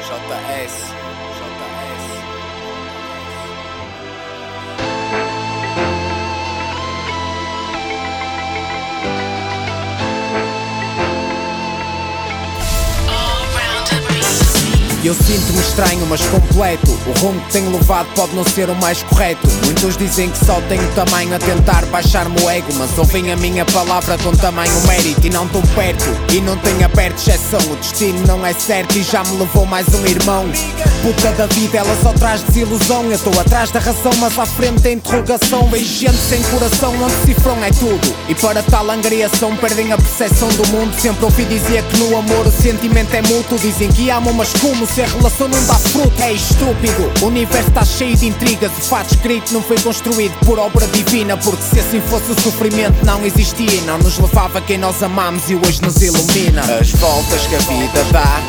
JS, JS. Eu sinto-me estranho, mas completo. O rumo que tenho levado pode não ser o mais correto. Muitos dizem que só tenho tamanho a tentar baixar-me o ego. Mas ouvem a minha palavra com tamanho mérito e não tão perto. E não tenho aberto exceção. O destino não é certo e já me levou mais um irmão. Puta da vida, ela só traz desilusão. Eu estou atrás da razão, mas à frente da interrogação. Vejo gente sem coração, onde cifrão é tudo. E para tal angriação, perdem a percepção do mundo. Sempre ouvi dizer que no amor o sentimento é mútuo. Dizem que amam, mas como a relação não dá fruto? É estúpido. O universo está cheio de intrigas. O fato escrito não foi construído por obra divina. Porque se assim fosse, o sofrimento não existia. e Não nos levava quem nós amamos e hoje nos ilumina. As voltas que a vida dá,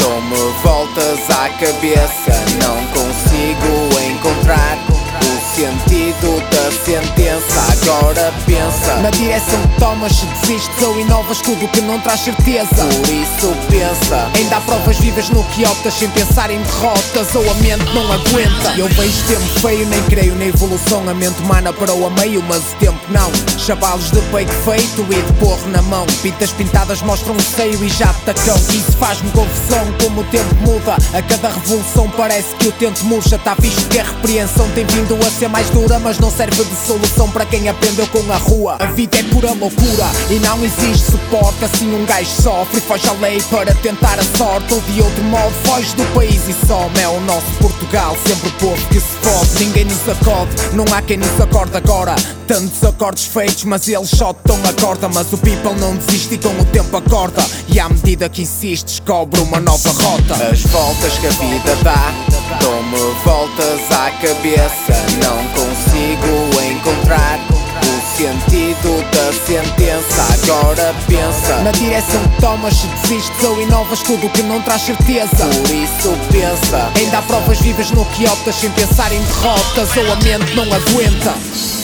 dou-me voltas à cabeça. Não consigo Pensa, Na direção que tomas, se desistes ou inovas tudo que não traz certeza. por isso pensa. Ainda há provas vivas no que optas sem pensar em derrotas ou a mente não aguenta. Eu vejo tempo feio, nem creio na evolução. A mente humana parou a meio, mas o tempo não. Chavalos de peito feito e de porro na mão. Pintas pintadas mostram o seio e já tacão. Isso faz-me confusão, como o tempo muda. A cada revolução parece que o tempo murcha. Tá visto que a repreensão tem vindo a ser mais dura, mas não serve de solução para quem aprendeu com a rua. A vida é pura loucura e não existe suporte. Assim um gajo sofre foge à lei para tentar a sorte. Ou de outro modo foge do país e some. É o nosso Portugal, sempre o povo que se fode. Ninguém nos acode, não há quem nos acorde agora. Tantos acordes feitos, mas eles só dão a corda. Mas o people não desiste e com o tempo acorda. E à medida que insistes, descobre uma nova rota. As voltas que a vida dá, dou-me voltas à cabeça. Não consigo encontrar Agora pensa, Na direção que tomas, se desistes ou inovas tudo o que não traz certeza. por isso pensa. Ainda há provas vivas no que optas sem pensar em derrotas ou a mente não aguenta.